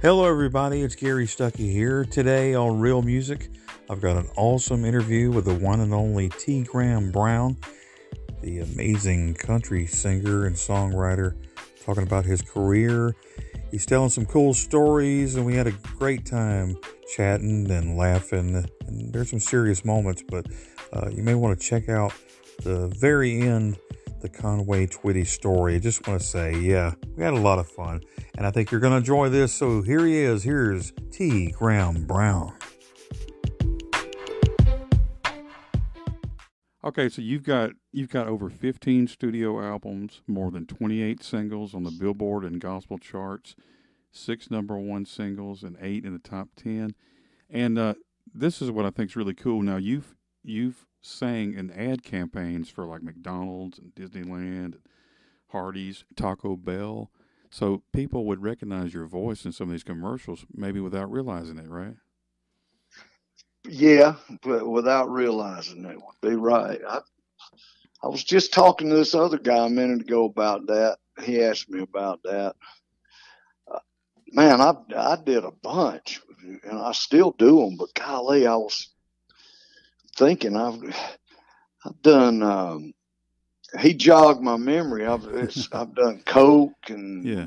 Hello, everybody. It's Gary Stuckey here. Today on Real Music, I've got an awesome interview with the one and only T. Graham Brown, the amazing country singer and songwriter, talking about his career. He's telling some cool stories, and we had a great time chatting and laughing. And there's some serious moments, but uh, you may want to check out the very end the Conway Twitty story. I just want to say, yeah, we had a lot of fun, and I think you're going to enjoy this. So here he is. Here's T. Graham Brown. Okay, so you've got you've got over 15 studio albums, more than 28 singles on the Billboard and gospel charts, six number one singles, and eight in the top 10. And uh, this is what I think is really cool. Now you've you've sang in ad campaigns for like McDonald's and Disneyland, and Hardee's, Taco Bell. So people would recognize your voice in some of these commercials, maybe without realizing it, right? Yeah, but without realizing it would be right. I, I was just talking to this other guy a minute ago about that. He asked me about that. Uh, man, I I did a bunch, and I still do them. But golly, I was thinking I've I've done. Um, he jogged my memory. I've I've done Coke and Yeah.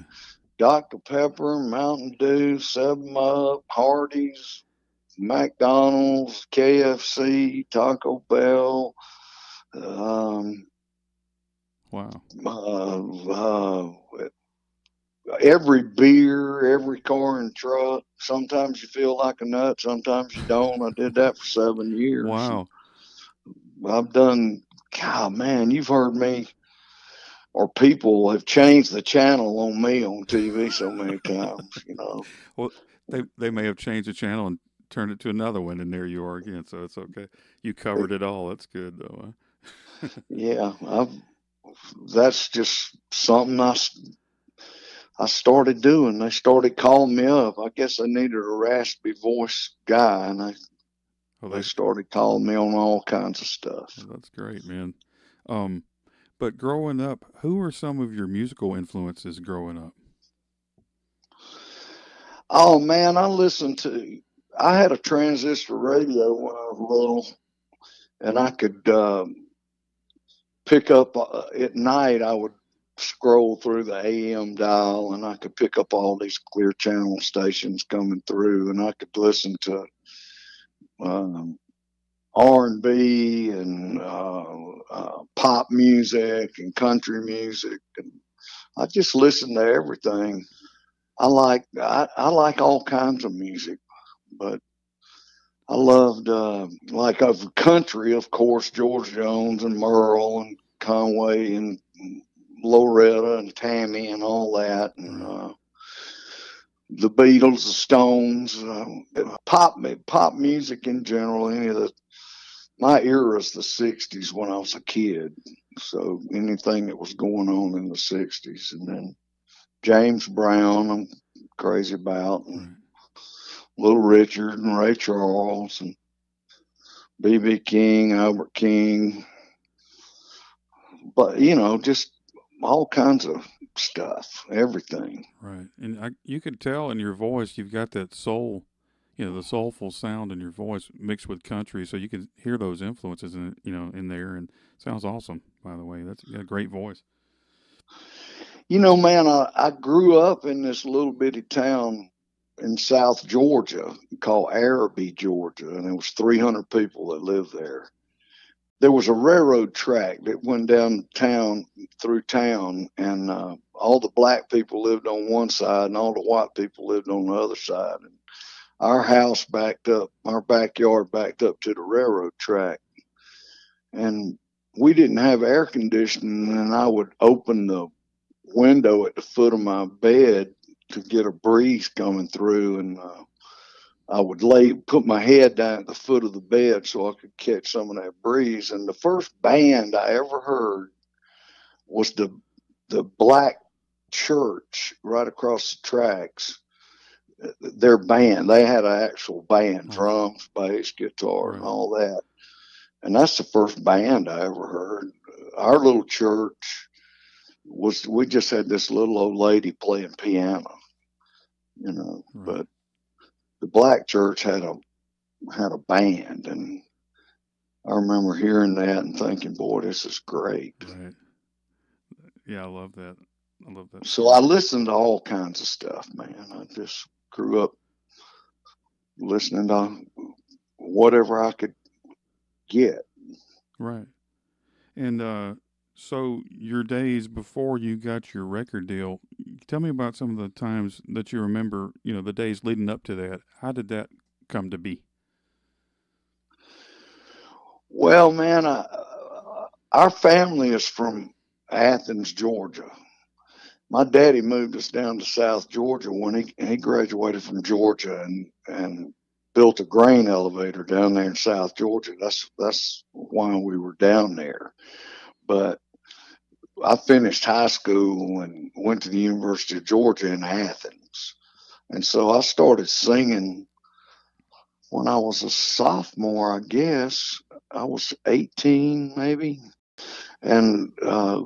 Dr Pepper, Mountain Dew, Seven Up, Hardee's, McDonald's, KFC, Taco Bell. Um, Wow. uh, uh, every beer, every car and truck. Sometimes you feel like a nut, sometimes you don't. I did that for seven years. Wow. I've done, God, man, you've heard me, or people have changed the channel on me on TV so many times, you know. Well, they they may have changed the channel and turned it to another one, and there you are again. So it's okay. You covered it all. That's good though. Huh? Yeah, I've, that's just something I, I started doing. They started calling me up. I guess I needed a raspy voice guy, and they, Oh, they started calling me on all kinds of stuff. oh, that's great, man. Um, but growing up, who were some of your musical influences growing up? Oh man, I listened to. I had a transistor radio when I was little, and I could um, pick up uh, at night. I would scroll through the AM dial, and I could pick up all these clear channel stations coming through, and I could listen to um, R and B and uh, uh, pop music and country music, and I just listened to everything. I like I, I like all kinds of music, but I loved uh, like of country, of course, George Jones and Merle and Conway and Loretta and Tammy and all that, and uh, the Beatles, the Stones, uh, pop pop music in general. Any of the my era is the '60s when I was a kid, so anything that was going on in the '60s, and then James Brown, I'm crazy about, and Little Richard and Ray Charles and B.B. King, Albert King, but you know, just all kinds of stuff, everything. Right, and I, you could tell in your voice you've got that soul, you know, the soulful sound in your voice mixed with country, so you can hear those influences in you know in there, and sounds awesome. By the way, that's a great voice. You know, man, I, I grew up in this little bitty town in South Georgia called Arabi, Georgia, and there was 300 people that lived there. There was a railroad track that went down town through town, and uh, all the black people lived on one side, and all the white people lived on the other side. And our house backed up, our backyard backed up to the railroad track, and we didn't have air conditioning, and I would open the window at the foot of my bed to get a breeze coming through and uh, I would lay put my head down at the foot of the bed so I could catch some of that breeze. And the first band I ever heard was the the black church right across the tracks. Their band they had an actual band Oh. drums bass guitar and all that. And that's the first band I ever heard. Our little church was we just had this little old lady playing piano you know. But the black church had a had a band, and I remember hearing that and thinking, "Boy, this is great." Right. Yeah, I love that. I love that. So I listened to all kinds of stuff, man. I just grew up listening to whatever I could get. Right. And uh, so your days before you got your record deal, tell me about some of the times that you remember, you know, the days leading up to that. How did that come to be? Well, man, I, our family is from Athens, Georgia. My daddy moved us down to South Georgia when he he graduated from Georgia and and built a grain elevator down there in South Georgia. That's that's why we were down there. But I finished high school and went to the University of Georgia in Athens. And so I started singing when I was a sophomore, I guess. I was 18 maybe. And uh,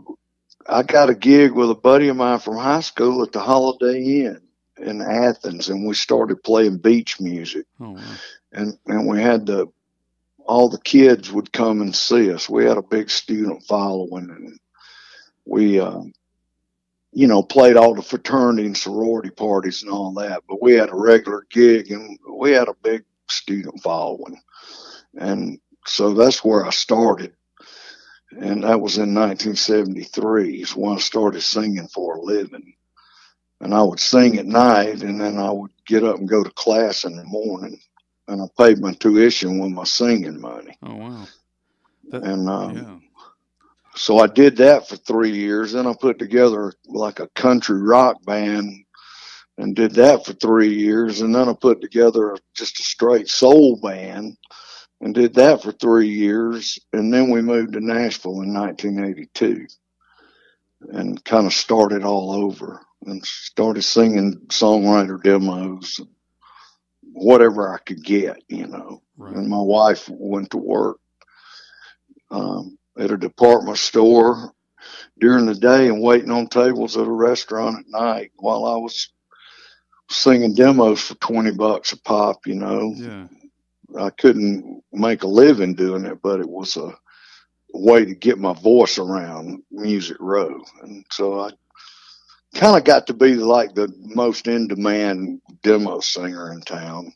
I got a gig with a buddy of mine from high school at the Holiday Inn in Athens, and we started playing beach music. Oh, wow. And and we had the all the kids would come and see us. We had a big student following, and we, uh, you know, played all the fraternity and sorority parties and all that. But we had a regular gig, and we had a big student following, and so that's where I started and that was in 1973 is when I started singing for a living. And I would sing at night, and then I would get up and go to class in the morning. And I paid my tuition with my singing money. Oh, wow. That, And um, yeah. So I did that for three years. Then I put together like a country rock band and did that for three years. And then I put together just a straight soul band and did that for three years. And then we moved to Nashville in 1982 and kind of started all over and started singing songwriter demos, whatever I could get, you know. Right. And my wife went to work um, at a department store during the day and waiting on tables at a restaurant at night while I was singing demos for 20 bucks a pop, you know. Yeah. I couldn't make a living doing it, but it was a way to get my voice around Music Row. And so I kind of got to be like the most in demand demo singer in town.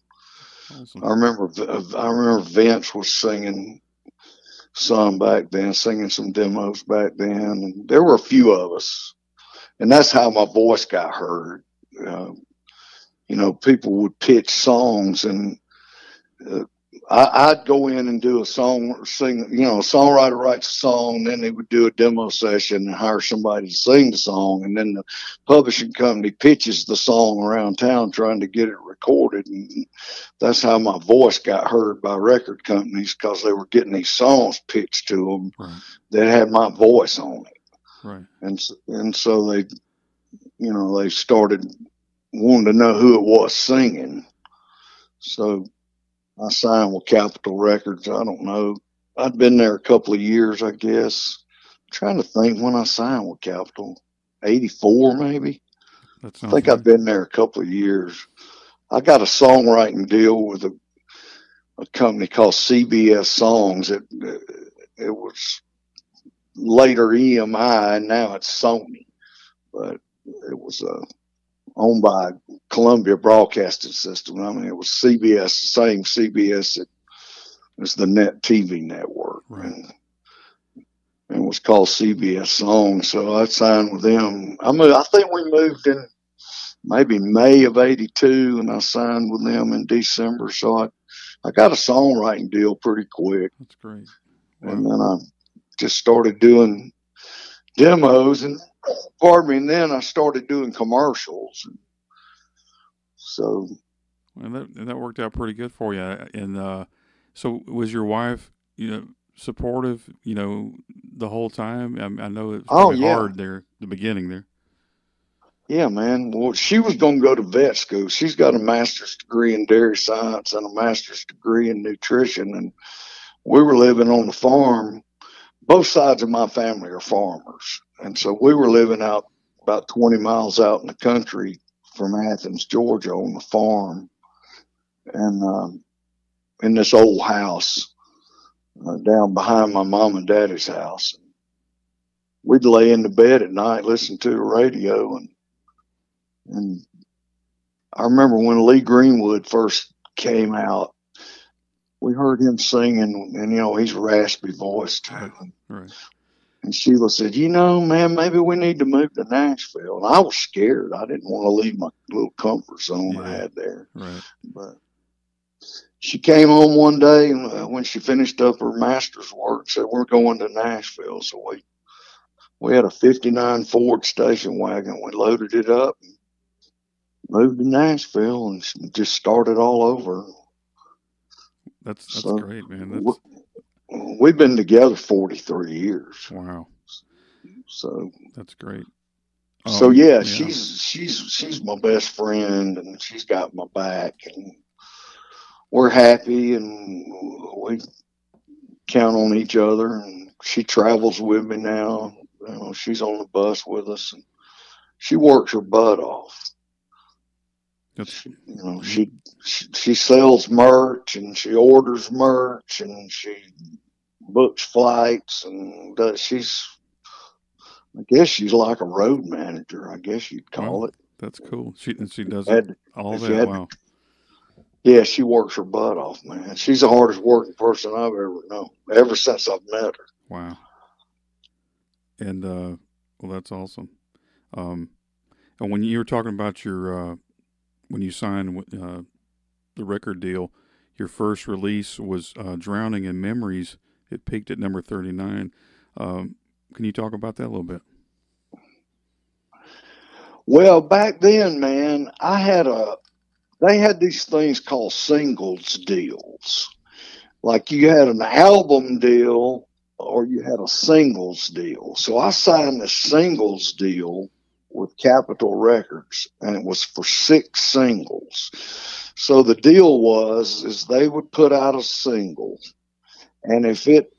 Awesome. I remember I remember Vince was singing some back then, singing some demos back then, and there were a few of us, and that's how my voice got heard. Uh, you know, people would pitch songs, and uh, I, I'd go in and do a song, sing. You know, a songwriter writes a song, then they would do a demo session and hire somebody to sing the song, and then the publishing company pitches the song around town trying to get it recorded, and that's how my voice got heard by record companies because they were getting these songs pitched to them Right. that had my voice on it, Right. and and so they, you know, they started wanting to know who it was singing. So I signed with Capitol Records. I don't know. I'd been there a couple of years, I guess. trying to think when I signed with Capitol. 84 maybe. I think right. I've been there a couple of years. I got a songwriting deal with a, a company called CBS Songs. It it was later EMI, and now it's Sony, but it was uh, owned by Columbia Broadcasting System. I mean, it was CBS, the same CBS that as the Net TV network, Right. and, and it was called CBS Song. So I signed with them. I mean, I think we moved in maybe May of '82, and I signed with them in December. So I, I got a songwriting deal pretty quick, That's great. and then I just started doing demos, and pardon me, and then I started doing commercials. So And that and that worked out pretty good for you. And uh, so was your wife, you know, supportive, you know, the whole time? I, I know it's Oh, yeah. hard there, the beginning there. Yeah, man. Well, she was going to go to vet school. She's got a master's degree in dairy science and a master's degree in nutrition. And we were living on the farm. Both sides of my family are farmers. And so we were living out about 20 miles out in the country from Athens, Georgia, on the farm, and um, in this old house uh, down behind my mom and daddy's house. We'd lay in the bed at night, listen to the radio, and and I remember when Lee Greenwood first came out, we heard him singing, and you know he's raspy voice too. Right. And Sheila said, "You know, man, maybe we need to move to Nashville." And I was scared. I didn't want to leave my little comfort zone I had there. Right. But she came home one day and uh, when she finished up her master's work, said, "We're going to Nashville." So we we had a '59 Ford station wagon. We loaded it up, and moved to Nashville, and just started all over. That's that's So, great, man. That's We've been together 43 years, wow. so That's great. so Um, yeah, she's she's she's my best friend, and she's got my back, and we're happy, and we count on each other. And she travels with me now. You know, she's on the bus with us, and she works her butt off. That's You know, she she, she sells merch, and she orders merch, and she books flights, and does, she's. I guess she's like a road manager. I guess you'd call Wow. it. that's cool. She and she does it Had, all that. had- Wow. yeah, she works her butt off, man. She's the hardest working person I've ever known. Ever since I've met her. Wow. And uh well that's awesome. Um and when you were talking about your uh when you signed uh the record deal, your first release was uh Drowning in Memories. It peaked at number 39. Um can you talk about that a little bit? Well, back then, man, I had a. They had these things called singles deals. Like you had an album deal or you had a singles deal. So I signed a singles deal with Capitol Records and it was for six singles. So the deal was is they would put out a single and if it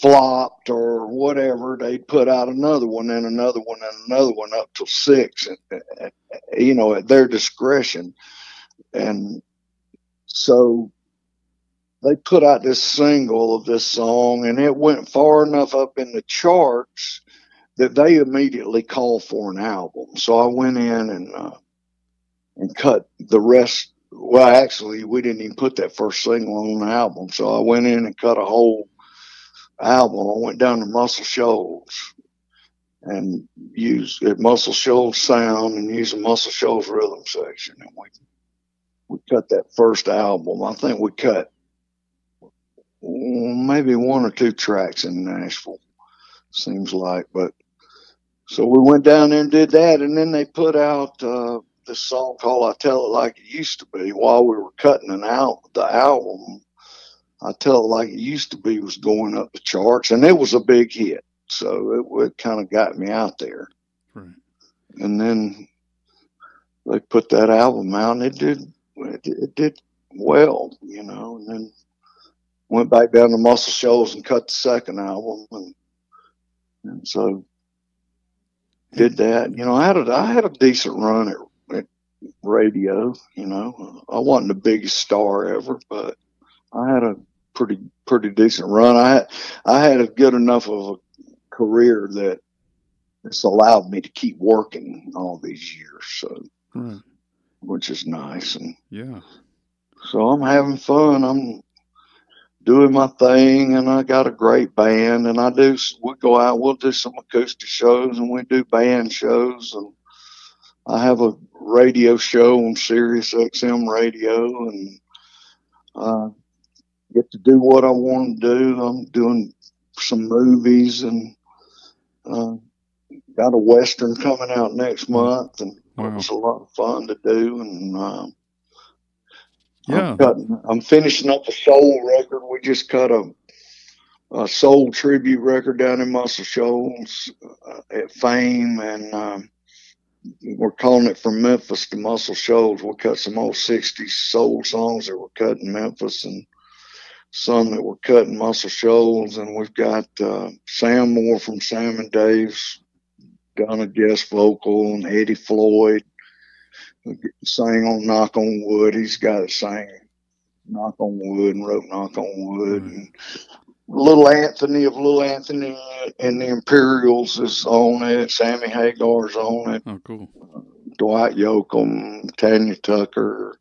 flopped or whatever, they'd put out another one and another one and another one up to six, and, you know, at their discretion. And so they put out this single of this song, and it went far enough up in the charts that they immediately called for an album. So I went in and uh, and cut the rest. Well, actually, we didn't even put that first single on the album. So I went in and cut a whole album. I went down to Muscle Shoals and used Muscle Shoals sound and used Muscle Shoals rhythm section. And we we cut that first album. I think we cut maybe one or two tracks in Nashville. Seems like, but so we went down there and did that, and then they put out uh, this song called "I Tell It Like It Used to Be" while we were cutting an out the album. I Tell It Like It Used to Be was going up the charts, and it was a big hit. So it, it kind of got me out there. Right. And then they put that album out, and it did it, it did well, you know. And then went back down to Muscle Shoals and cut the second album, and and so did that. You know, I had a I had a decent run at, at radio. You know, I wasn't the biggest star ever, but I had a pretty pretty decent run. I had, I had a good enough of a career that it's allowed me to keep working all these years, so Right. which is nice. And Yeah. so I'm having fun. I'm doing my thing, and I got a great band. And I do. We go out. We'll do some acoustic shows, and we do band shows. And I have a radio show on Sirius XM radio, and uh, get to do what I want to do. I'm doing some movies, and uh, got a western coming out next month, and Wow. it's a lot of fun to do. And um, Yeah. I'm, cutting, I'm finishing up a soul record. We just cut a, a soul tribute record down in Muscle Shoals uh, at Fame, and um, we're calling it from Memphis to Muscle Shoals. We'll cut some old '60s soul songs that were cut in Memphis, and some that were cut in Muscle Shoals. And we've got uh, Sam Moore from Sam and Dave's done a guest vocal, and Eddie Floyd sang on Knock on Wood. He's got it sang Knock on Wood and wrote Knock on Wood. Right. And Little Anthony of Little Anthony and the Imperials is on it. Sammy Hagar's on it. Oh, cool. Dwight Yoakam, Tanya Tucker,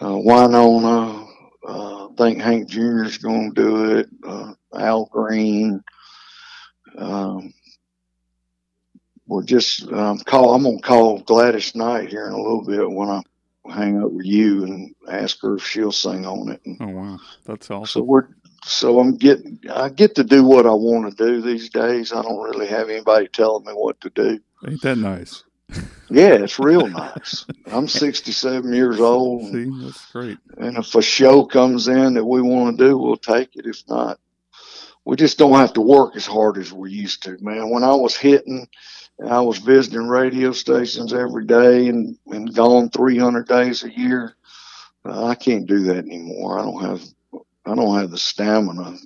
uh, Wynonna. Uh, I think Hank Jr. is going to do it. Uh, Al Green. Um, we're just um, call. I'm going to call Gladys Knight here in a little bit when I hang up with you and ask her if she'll sing on it. And Oh, wow. That's awesome. so we're so I'm getting I get to do what I want to do these days. I don't really have anybody telling me what to do. Ain't that nice? Yeah, it's real nice. I'm 67 years old, and, See, that's great. and if a show comes in that we want to do, we'll take it. If not, we just don't have to work as hard as we used to, man. When I was hitting, I was visiting radio stations every day and, and gone 300 days a year. uh, I can't do that anymore. I don't have, I don't have the stamina.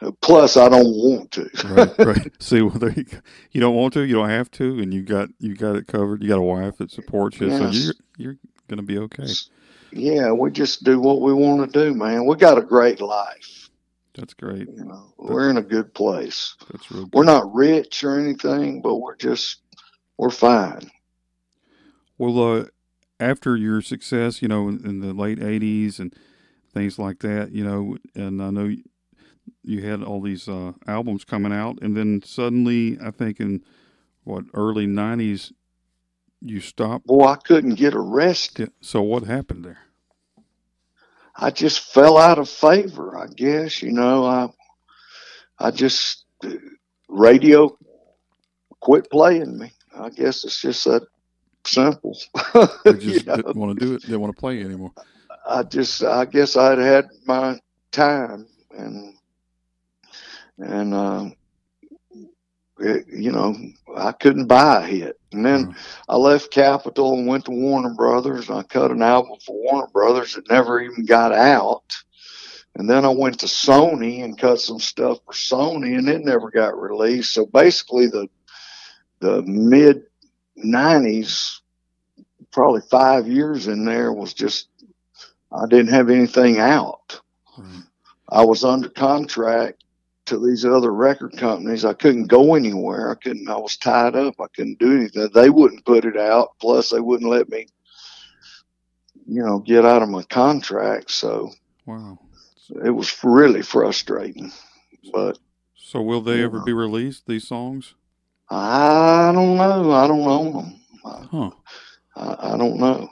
Uh, Plus, I don't want to. Right, right. See, well, there you go. You don't want to, you don't have to, and you got you got it covered. You got a wife that supports you, so you're you're gonna be okay. Yeah, we just do what we want to do, man. We got a great life. That's great. You know, we're in a good place. That's real. Good. We're not rich or anything, but we're just we're fine. Well, uh, after your success, you know, in, in the late '80s and things like that, you know, and I know you, you had all these uh, albums coming out, and then suddenly, I think in what early '90s, you stopped. Well, I couldn't get arrested. So what happened there? I just fell out of favor, I guess. You know, I I just radio quit playing me. I guess it's just that simple. They You just know? didn't want to do it. They didn't want to play anymore. I just I guess I'd had my time and and uh, it, you know I couldn't buy a hit. And then Uh, I left Capitol and went to Warner Brothers. And I cut an album for Warner Brothers that never even got out. And then I went to Sony and cut some stuff for Sony, and it never got released. So basically, the the mid '90s, probably five years in there, was just I didn't have anything out. right. I was under contract to these other record companies. I couldn't go anywhere. I couldn't. I was tied up. I couldn't do anything. They wouldn't put it out. Plus, they wouldn't let me, you know, get out of my contract. So Wow. it was really frustrating. But So will they ever Yeah. be released? These songs? I don't know. I don't own them. I, Huh. I, I don't know.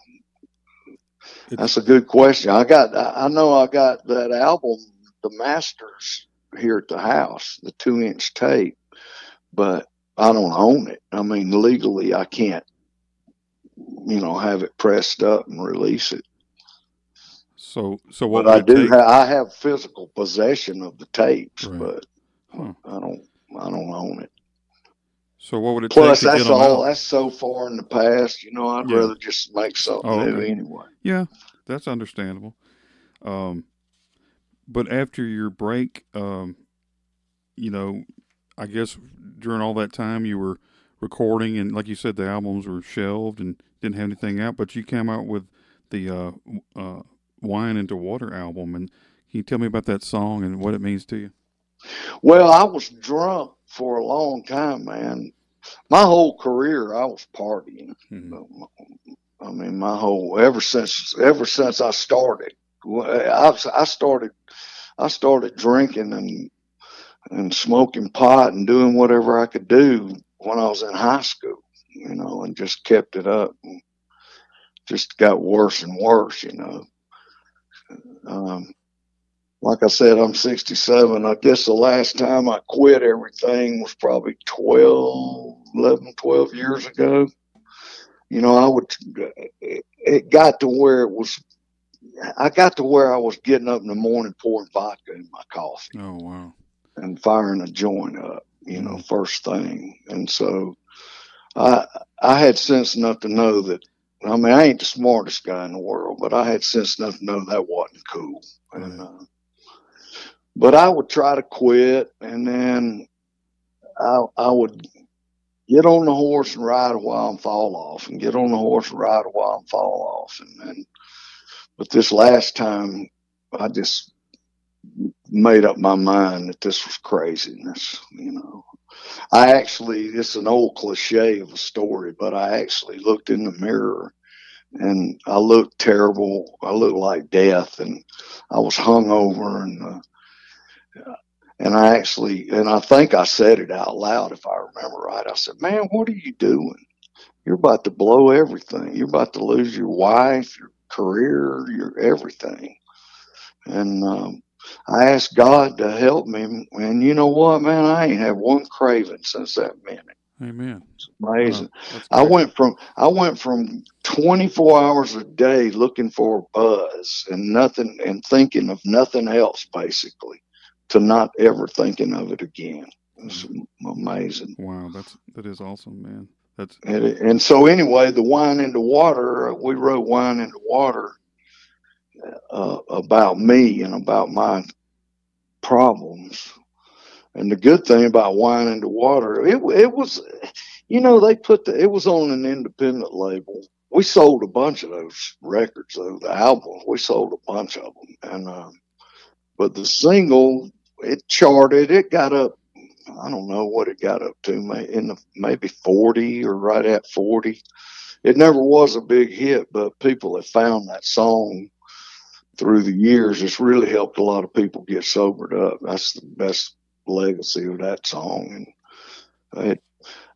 It's- That's a good question. I got. I know I got that album, The Masters, here at the house, the two-inch tape, but I don't own it. I mean, legally, I can't, you know, have it pressed up and release it. So so what I do. Ha- I have physical possession of the tapes, Right. but Huh. I don't. I don't own it. So what would it Plus, take to that's all. out? That's so far in the past. You know, I'd Yeah. rather just make something Oh, new anyway. Yeah, that's understandable. Um, but after your break, um, you know, I guess during all that time you were recording, and like you said, the albums were shelved and didn't have anything out. But you came out with the uh, uh, "Wine into Water" album, and can you tell me about that song and what it means to you? Well, I was drunk for a long time, man. My whole career, I was partying. Mhm. I mean, my whole ever since ever since I started, I, I started I started drinking and and smoking pot and doing whatever I could do when I was in high school, you know, and just kept it up. And just got worse and worse, you know. Um, like I said, I'm 67. I guess the last time I quit everything was probably 12, 11, 12 years ago. You know, I would, it, it got to where it was, I got to where I was getting up in the morning pouring vodka in my coffee Oh wow! and firing a joint up, you know, first thing. And so I, I had sense enough to know that, I mean, I ain't the smartest guy in the world, but I had sense enough to know that wasn't cool. And, uh, but I would try to quit and then I, I would, get on the horse and ride a while and fall off, and get on the horse and ride a while and fall off, and then. But this last time, I just made up my mind that this was craziness. You know, I actually it's an old cliche of a story, but I actually looked in the mirror and I looked terrible. I looked like death, and I was hungover, and uh, and I actually and I think I said it out loud if I remember right. I said, "Man, what are you doing? You're about to blow everything. You're about to lose your wife, your career, your everything." And um, I asked God to help me, and you know what, man? I ain't had one craving since that minute. Amen. It's amazing. Wow, I went from I went from 24 hours a day looking for a buzz and nothing and thinking of nothing else basically to not ever thinking of it again. It's amazing. Wow, that's that is awesome, man. That's And, and so anyway, the wine into water, we wrote wine into water uh, about me and about my problems. And the good thing about wine into water, it it was, you know, they put the it was on an independent label. We sold a bunch of those records, though the albums. We sold a bunch of them, and uh, but the single it charted. It got up. I don't know what it got up to, in the maybe forty or right at forty. It never was a big hit, but people have found that song through the years. It's really helped a lot of people get sobered up. That's the best legacy of that song. And uh, it,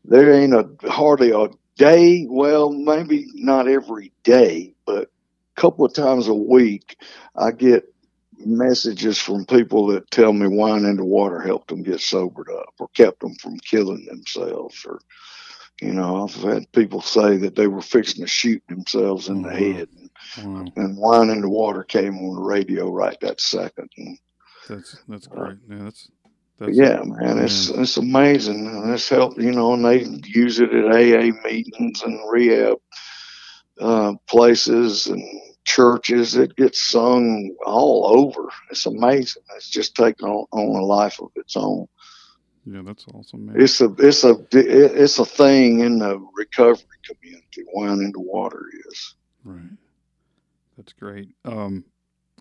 there ain't a hardly a day. Well, maybe not every day, but a couple of times a week, I get messages from people that tell me wine into water helped them get sobered up or kept them from killing themselves or you know i've had people say that they were fixing to shoot themselves in the Oh, wow. head wow. and wine into water came on the radio right that second and That's that's Uh, great. Yeah, that's that's yeah man it's it's amazing and it's helped you know and they use it at aa meetings and rehab uh, places and churches it gets sung all over it's amazing it's just taken on, on a life of its own yeah, that's awesome, man. it's a it's a it's a thing in the recovery community wine into water is Right. That's great. Um,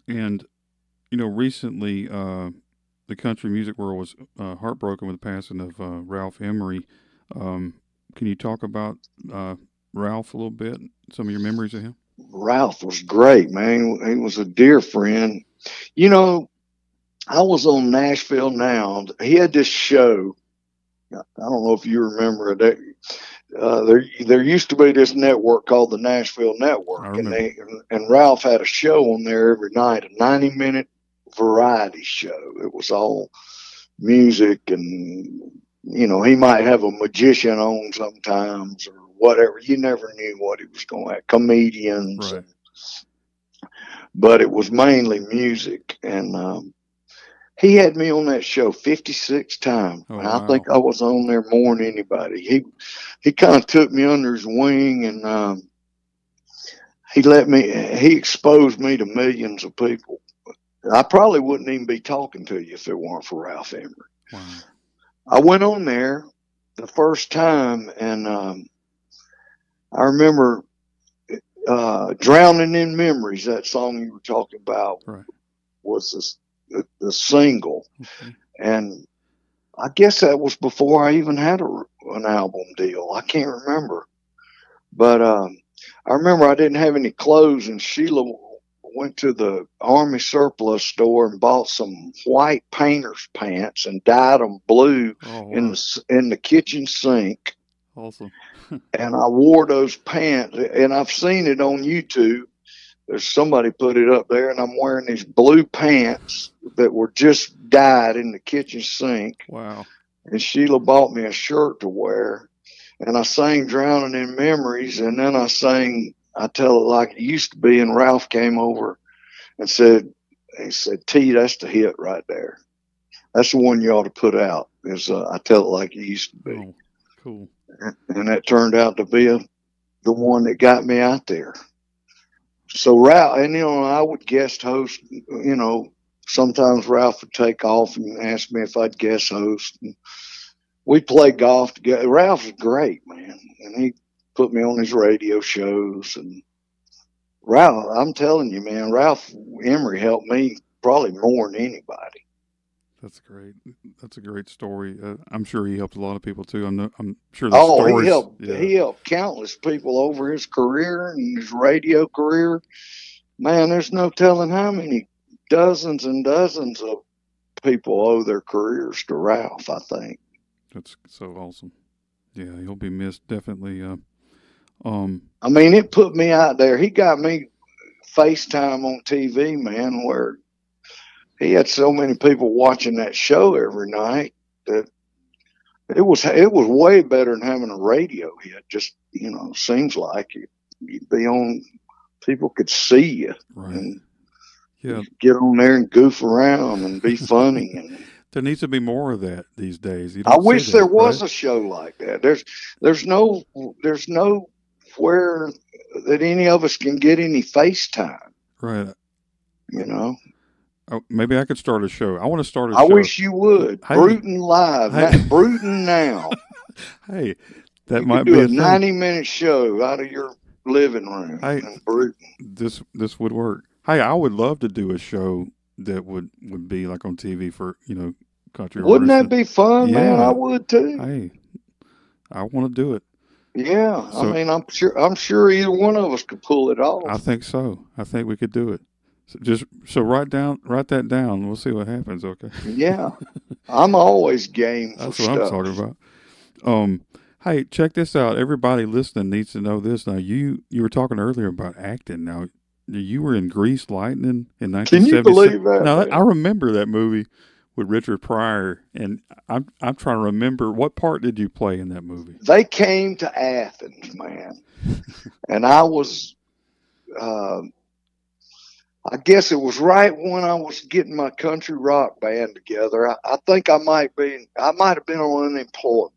and you know, recently, uh, the country music world was uh, heartbroken with the passing of uh, Ralph Emery. Um, can you talk about uh, Ralph a little bit? Some of your memories of him. Ralph was great, man. He was a dear friend. You know, I was on Nashville Now. He had this show. I don't know if you remember it. Uh, there, there used to be this network called the Nashville Network, and they and Ralph had a show on there every night, a ninety-minute variety show. It was all music, and you know, he might have a magician on sometimes or whatever. You never knew what he was going to have. Comedians, Right. but it was mainly music. And um, he had me on that show 56 times. Oh, and I think I was on there more than anybody. He he kind of took me under his wing and um, he let me, he exposed me to millions of people. I probably wouldn't even be talking to you if it weren't for Ralph Emery. Wow. I went on there the first time, and um, I remember uh, "Drowning in Memories." That song you were talking about Right. was the, the, the single, Okay. and I guess that was before I even had a, an album deal. I can't remember, but um, I remember I didn't have any clothes, and Sheila went to the army surplus store and bought some white painter's pants and dyed them blue Oh, in the in the kitchen sink, awesome. and I wore those pants. And I've seen it on YouTube. There's somebody put it up there, and I'm wearing these blue pants that were just dyed in the kitchen sink. Wow. And Sheila bought me a shirt to wear, and I sang "Drowning in Memories," and then I sang "I Tell It Like It Used to Be." And Ralph came over and said, "He said, T, that's the hit right there. That's the one you ought to put out." Is uh, "I Tell It Like It Used to Be." Oh, cool. And that turned out to be a, the one that got me out there. So Ralph, and you know, I would guest host. You know, sometimes Ralph would take off and ask me if I'd guest host. And we played golf together. Ralph's great, man, and he put me on his radio shows. And Ralph, I'm telling you, man, Ralph Emery helped me probably more than anybody. That's great. That's a great story. Uh, I'm sure he helped a lot of people too. I'm, no, I'm sure. The oh, stories, he helped. yeah. He helped countless people over his career and his radio career. Man, there's no telling how many dozens and dozens of people owe their careers to Ralph. I think. That's so awesome. Yeah, he'll be missed definitely. Uh, um, I mean, it put me out there. He got me FaceTime on TV, man, where he had so many people watching that show every night that it was it was way better than having a radio hit. Just you know, seems like it, you'd be on. People could see you right. and Yeah, get on there and goof around and be funny. And there needs to be more of that these days. I wish that, there was right? a show like that. There's there's no there's no where that any of us can get any FaceTime. right. You know. Oh, maybe I could start a show. I want to start a I show. I wish you would. Hey. Bruton live. Hey. Bruton now. Hey, that you might be a, a thing. ninety minute show out of your living room Hey. in Bruton. this this would work. Hey, I would love to do a show that would would be like on TV for you know country. Wouldn't that be fun, man? I would too. Hey, I want to do it. Yeah. So- I mean I'm sure I'm sure either one of us could pull it off. I think so. I think we could do it. So just so write down, write that down. We'll see what happens. Okay, yeah. I'm always game for that's what stuff. I'm talking about. Um, hey, check this out. Everybody listening needs to know this. Now, you you were talking earlier about acting. Now, you were in Greased Lightning in Can you 1977. believe that? Now, man? I remember that movie with Richard Pryor, and I'm I'm trying to remember what part did you play in that movie? they came to Athens, man, and I was, um I guess it was right when I was getting my country rock band together. I, I think I might be, I might have been on unemployment,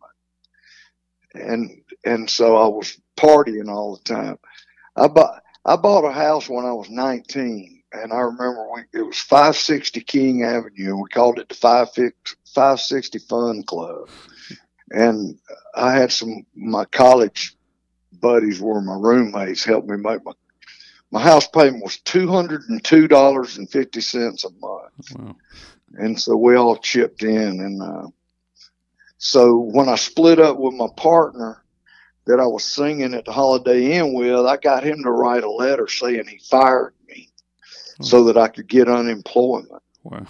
and and so I was partying all the time. I bought I bought a house when I was 19, and I remember we, it was 560 King Avenue, and we called it the 550 560 Fun Club. And I had some my college buddies were my roommates helped me make my my house payment was two hundred and two dollars and fifty cents a month, Wow. and so we all chipped in. And uh, so when I split up with my partner that I was singing at the Holiday Inn with, I got him to write a letter saying he fired me so that I could get unemployment. Wow.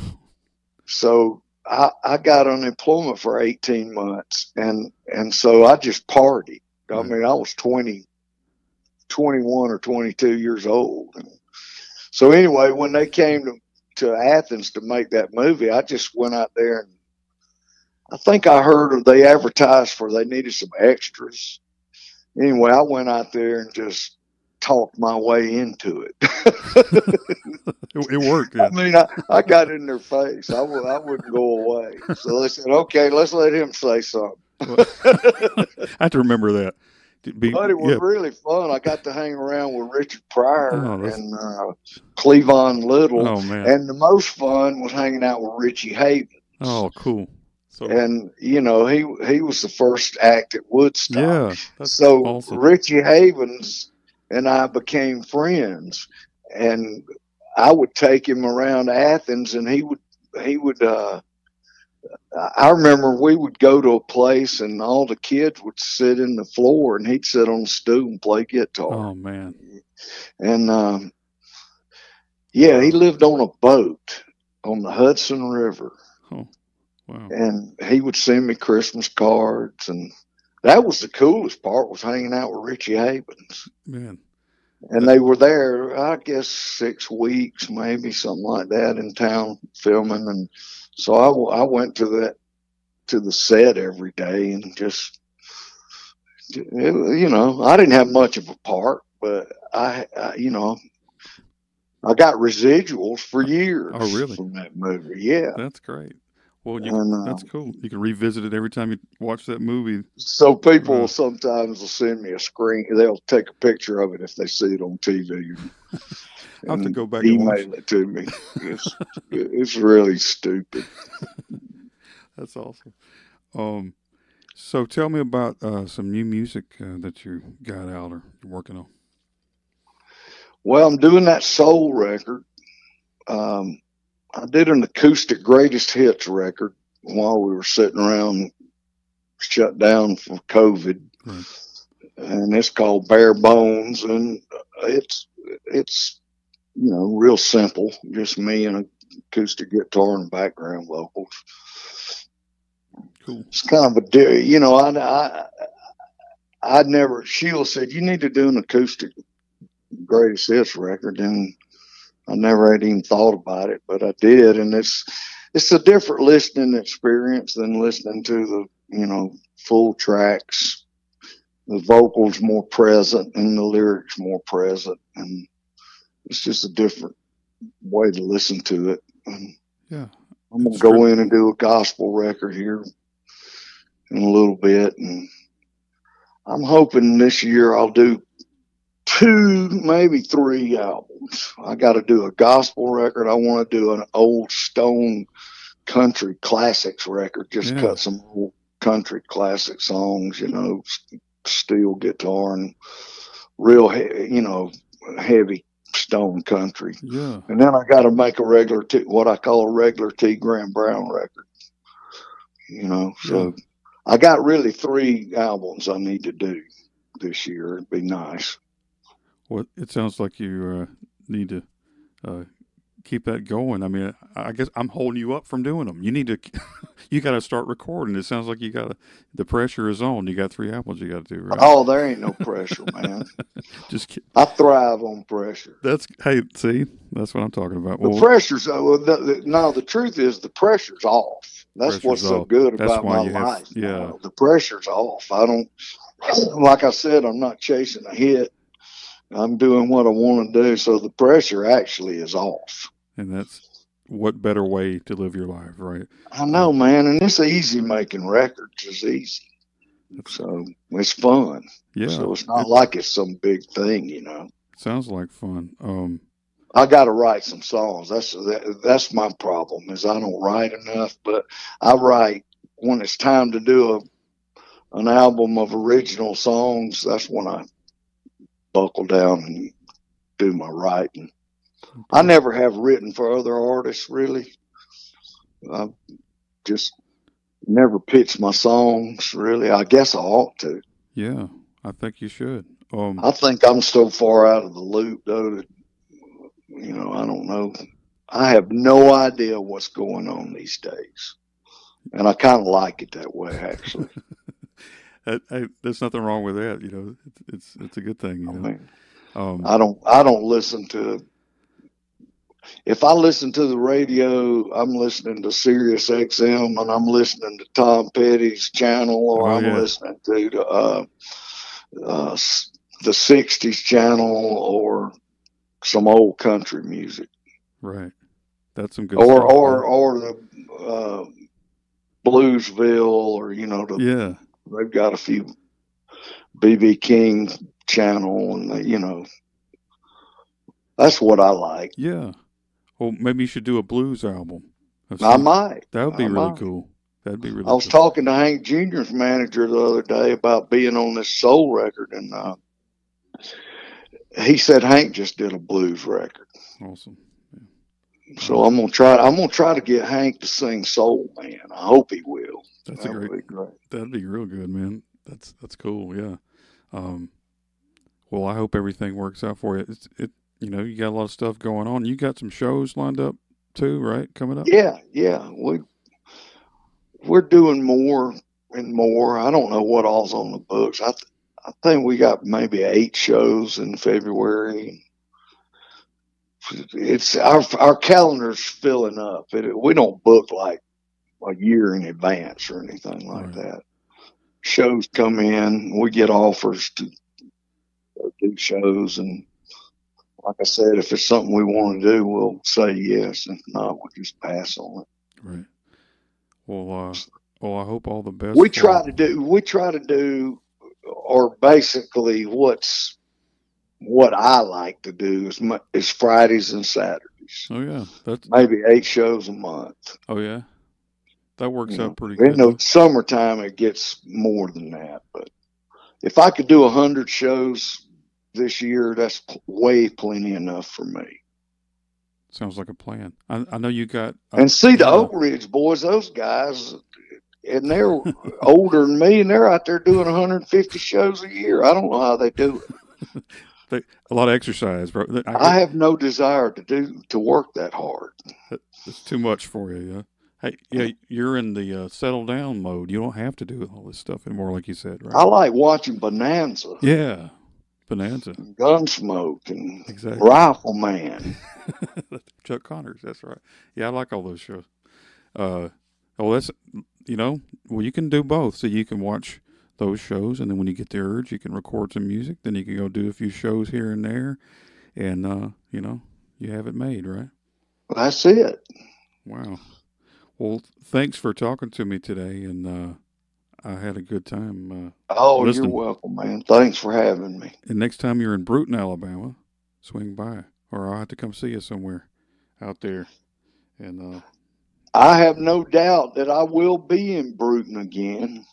So I, I got unemployment for 18 months and, and so I just partied. I mean, I was 20, 21 or 22 years old. And so anyway, when they came to, to Athens to make that movie, I just went out there and I think I heard they advertised for they needed some extras. Anyway, I went out there and just talked my way into it. It, worked. Yeah. I mean, I, I got in their face. I w- I wouldn't go away. So they said, okay, let's let him say something. I have to remember that. Be, But it was yeah. really fun. I got to hang around with Richard Pryor Oh, and uh, Cleavon Little. Oh. And the most fun was hanging out with Richie Havens. oh, cool. So And, you know, he he was the first act at Woodstock. yeah, that's so awesome. Richie Havens and I became friends, and I would take him around Athens, and he would he would. Uh, I remember we would go to a place, and all the kids would sit in the floor, and he'd sit on the stool and play guitar. Oh man. And um, yeah, he lived on a boat on the Hudson River Oh, Wow. and he would send me Christmas cards, and that was the coolest part was hanging out with Richie Havens. Man. And they were there, I guess, six weeks, maybe something like that, in town filming. And so I, I went to that to the set every day and just, it, you know, I didn't have much of a part, but I, I you know. I got residuals for years Oh, really? from that movie. Yeah. That's great. Well, you, And, uh, that's cool. You can revisit it every time you watch that movie. So people Right. sometimes will send me a screen. They'll take a picture of it if they see it on TV. I'll have to go back and watch. email it to me. It's, it's really stupid. That's awesome. Um, So tell me about uh, some new music uh, that you got out or you're working on. Well, I'm doing that soul record. Um, I did an acoustic greatest hits record while we were sitting around shut down for COVID, Right. and it's called Bare Bones, and it's it's you know real simple, just me and an acoustic guitar and background vocals. Cool. It's kind of a you know I I I'd never Sheila said you need to do an acoustic greatest hits record, and I never had even thought about it, but I did, and it's it's a different listening experience than listening to the you know full tracks. The vocals more present and the lyrics more present, and it's just a different way to listen to it. And Yeah. I'm gonna go true. in and do a gospel record here in a little bit, and I'm hoping this year I'll do two, maybe three albums. I got to do a gospel record. I want to do an old Stone country classics record. Just Yeah. cut some old country classic songs, you know, steel guitar and real, he- you know, heavy Stone country. Yeah. And then I got to make a regular, T, what I call a regular T. Graham Brown record. You know, so I got really three albums I need to do this year. It'd be nice. Well, it sounds like you uh, need to uh, keep that going. I mean, I guess I'm holding you up from doing them. You need to, you got to start recording. It sounds like you got to, the pressure is on. You got three albums you got to do, right? Oh, there ain't no pressure, man. Just ki- I thrive on pressure. that's hey, see, that's what I'm talking about. The Well, pressure's uh, well, the, the, no. The truth is, the pressure's off. That's Pressure's what's so good That's about my have- life. yeah. now. the pressure's off. I don't, like I said, I'm not chasing a hit. I'm doing what I want to do, so the pressure actually is off. and that's what better way to live your life, right? I know, man, and it's easy making records. It's easy, so it's fun. Yeah. So it's not it like it's some big thing, you know. sounds like fun. Um, I got to write some songs. That's that, that's my problem is I don't write enough. But I write when it's time to do a an album of original songs. That's when I buckle down and do my writing. I never have written for other artists really. I just never pitched my songs really. I guess I ought to. yeah, I think you should. Um, I think I'm so far out of the loop though that you know, I don't know. I have no idea what's going on these days. And I kind of like it that way actually. I, I, there's nothing wrong with that. You know, it's it's, it's a good thing. You I know, mean, um, I don't I don't listen to if I listen to the radio, I'm listening to Sirius XM and I'm listening to Tom Petty's channel or Oh, I'm yeah. listening to uh, uh, the 60s channel or some old country music. right. That's some good. or stuff, or or the uh, Bluesville, or you know, the, yeah, they've got a few BB King channel, and they, you know, that's what I like. yeah. Well, maybe you should do a blues album. I might. That would be I really might. cool. That'd be really. I was cool. talking to Hank Jr.'s manager the other day about being on this soul record, and uh, he said Hank just did a blues record. Awesome. So I'm gonna try. I'm gonna try to get Hank to sing Soul Man. I hope he will. That's that a great. great. That'd be real good, man. That's that's cool. Yeah. Um. Well, I hope everything works out for you. It's, it. You know, you got a lot of stuff going on. You got some shows lined up too, right? Coming up. Yeah, yeah. We we're doing more and more. I don't know what all's on the books. I th- I think we got maybe eight shows in February. It's our our calendar's filling up. It, we don't book like a year in advance or anything like Right. that. Shows come in, we get offers to do shows, and like I said, if it's something we want to do, we'll say yes. If not, we'll just pass on it. Right. Well, uh, well, I hope all the best. we try to do we try to do or basically what's what I like to do is is Fridays and Saturdays. Oh yeah, that's Maybe eight shows a month. oh yeah, that works You know, out pretty good. In the summertime, it gets more than that. But if I could do a hundred shows this year, that's way plenty enough for me. Sounds like a plan. I, I know you got. uh, And see the. Oak Ridge boys, those guys, and they're older than me, and they're out there doing 150 shows a year. I don't know how they do it. a lot of exercise, bro. I, I have no desire to do to work that hard. it's too much for you. Yeah. Hey, yeah, you're in the uh, settle down mode. You don't have to do all this stuff anymore, like you said, right? I like watching Bonanza, yeah, Bonanza, Gunsmoke, and exactly. Rifleman. Chuck Connors, that's right. Yeah, I like all those shows. Uh, oh, that's you know, well, you can do both. So you can watch those shows, and then when you get the urge, you can record some music. Then you can go do a few shows here and there, and uh, you know, you have it made, right? That's it. Wow. Well, thanks for talking to me today, and uh, I had a good time. Uh, Oh, Listen. you're welcome, man. Thanks for having me. and next time you're in Brewton, Alabama, swing by, or I'll have to come see you somewhere out there. And uh, I have no doubt that I will be in Brewton again.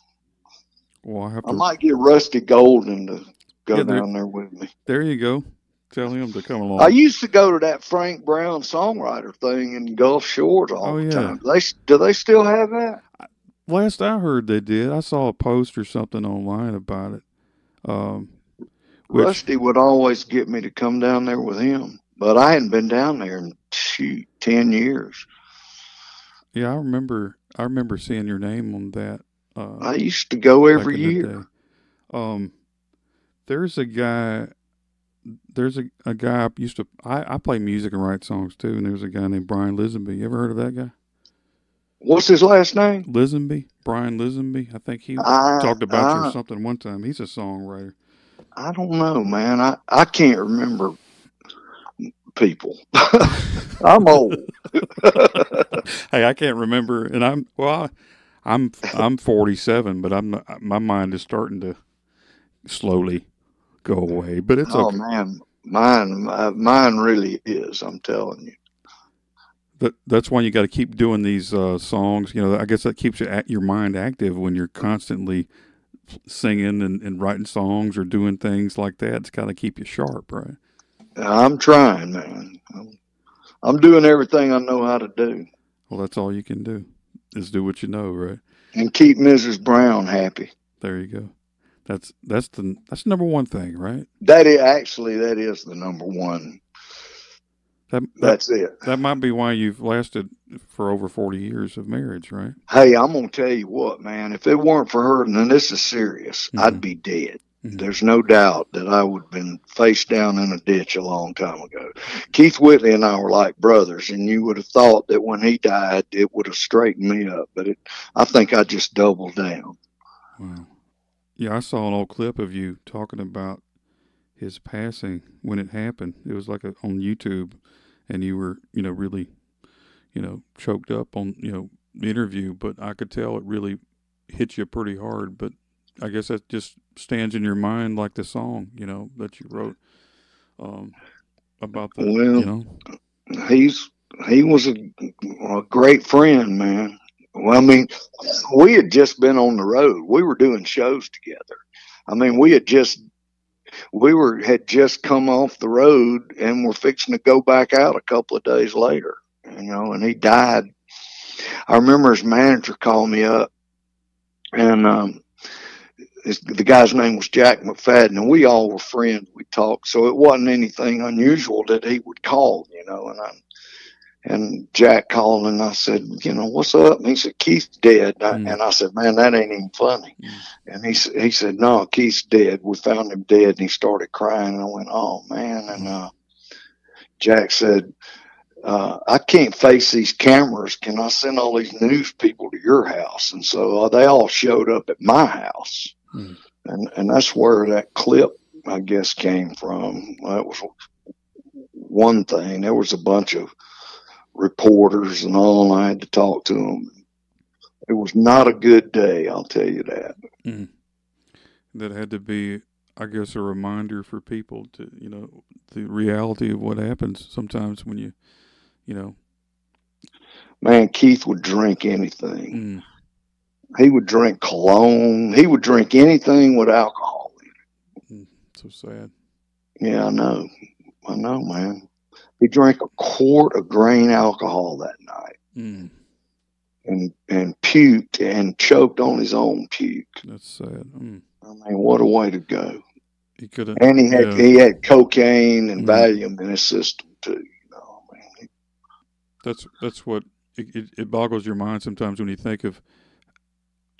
well, I have I might get Rusty Golden to go Yeah, there- down there with me. There you go. Tell him to come along. I used to go to that Frank Brown songwriter thing in Gulf Shores all Oh, the yeah. time. They do they still have that? Last I heard, they did. I saw a post or something online about it. Um, which Rusty would always get me to come down there with him, but I hadn't been down there in shoot ten years. yeah, I remember. I remember seeing your name on that. Uh, I used to go every year. Um, there's a guy. There's a, a guy I used to. I, I play music and write songs too. And there's a guy named Brian Lisenby. You ever heard of that guy? What's his last name? Lisenby, Brian Lisenby. I think he I, talked about you or something one time. He's a songwriter. I don't know, man. I, I can't remember people. I'm old. hey, I can't remember, and I'm well. I, I'm I'm 47, but I'm my mind is starting to slowly go away. But it's oh okay. man, mine uh, mine really is. I'm telling you. That, that's why you got to keep doing these uh, songs. You know, I guess that keeps your, your mind active when you're constantly singing and, and writing songs or doing things like that. It's got to keep you sharp, right? I'm trying, man. I'm, I'm doing everything I know how to do Well, that's all you can do is do what you know, right? and keep Mrs. Brown happy. There you go. That's that's the that's the number one thing, right? That is actually that is the number one. That that, That's it. that might be why you've lasted for over 40 years of marriage, right? Hey, I'm gonna tell you what, man. If it weren't for her, and this is serious, Mhm. I'd be dead. Mhm. There's no doubt that I would have been face down in a ditch a long time ago. Keith Whitley and I were like brothers, and you would have thought that when he died, it would have straightened me up. But it, I think I just doubled down. Wow. Yeah, I saw an old clip of you talking about his passing when it happened. It was like a, on YouTube, and you were, you know, really, you know, choked up on, you know, the interview. But I could tell it really hit you pretty hard. But I guess that just stands in your mind like the song, you know, that you wrote um, about the, Well, you know. he's he was a, a great friend, man. Well, I mean, we had just been on the road. We were doing shows together. I mean, we had just we were had just come off the road and were fixing to go back out a couple of days later. You know, and he died. I remember his manager called me up, and um, his, the guy's name was Jack McFadden, and we all were friends. We talked, so it wasn't anything unusual that he would call, you know. And I, and Jack called, and I said, you know, what's up? And he said, Keith's dead. And I- Mm. And I said, man, that ain't even funny. Mm. And he he said, no, Keith's dead. We found him dead, and he started crying. And I went, oh man. And uh, Jack said. Uh, I can't face these cameras. Can I send all these news people to your house? And so uh, they all showed up at my house Hmm. and and that's where that clip I guess came from. That was one thing. There was a bunch of reporters and all, and I had to talk to them. It was not a good day, I'll tell you that. Mm. that had to be i guess a reminder for people to you know the reality of what happens sometimes when you you know man, Keith would drink anything. Mm. He would drink cologne. He would drink anything with alcohol. In it. Mm. So sad. Yeah, I know. I know, man. He drank a quart of grain alcohol that night Mm. and and puked and choked on his own puke. That's sad. Mm. I mean, what a way to go. He could have. And he had Yeah. he had cocaine and Mm. Valium in his system too. You know, man. That's that's what it, it, it boggles your mind sometimes when you think of,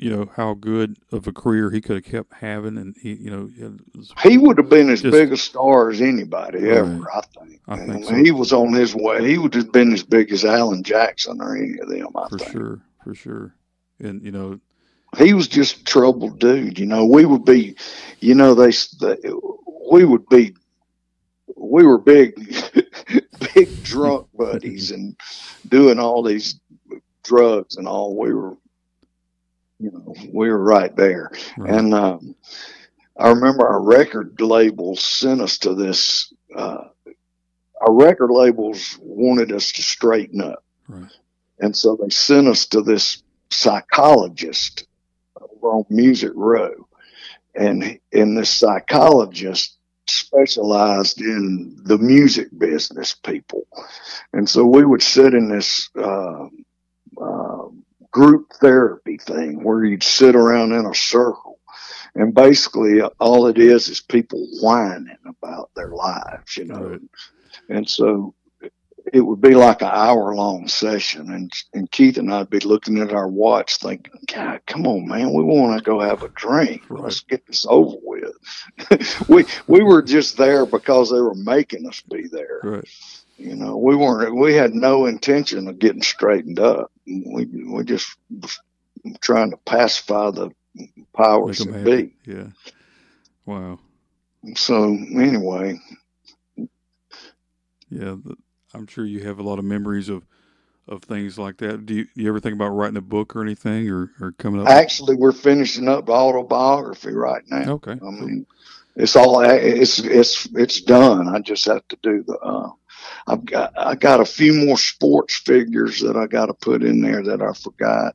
you know, how good of a career he could have kept having, and he, you know, he was- He would have been as Just- big a star as anybody Right. ever, I think. I think so. he was on his way. He would have been as big as Alan Jackson or any of them, I for think. sure, for sure, and you know, he was just a troubled dude. You know, we would be, you know, they, they we would be, we were big, big drunk buddies and doing all these drugs and all. We were, you know, we were right there. right. And um, I remember our record labels sent us to this. Uh, our record labels wanted us to straighten up. right, And so they sent us to this psychologist over on Music Row. And, and this psychologist specialized in the music business people. And so we would sit in this, uh, uh, group therapy thing where you'd sit around in a circle. And basically all it is is people whining about their lives, you know. Right. And so it would be like an hour long session and and Keith and I'd be looking at our watch thinking, God, come on, man, we want to go have a drink. Right. Let's get this over with. we we were just there because they were making us be there. right, You know, we weren't we had no intention of getting straightened up. We we just trying to pacify the powers that be. Yeah, wow, So anyway, yeah. I'm sure you have a lot of memories of of things like that. Do you, you ever think about writing a book or anything, or or coming up? actually we're finishing up the autobiography right now. okay, I mean, it's all it's it's it's done. I just have to do the. Uh, I've got I got a few more sports figures that I got to put in there that I forgot.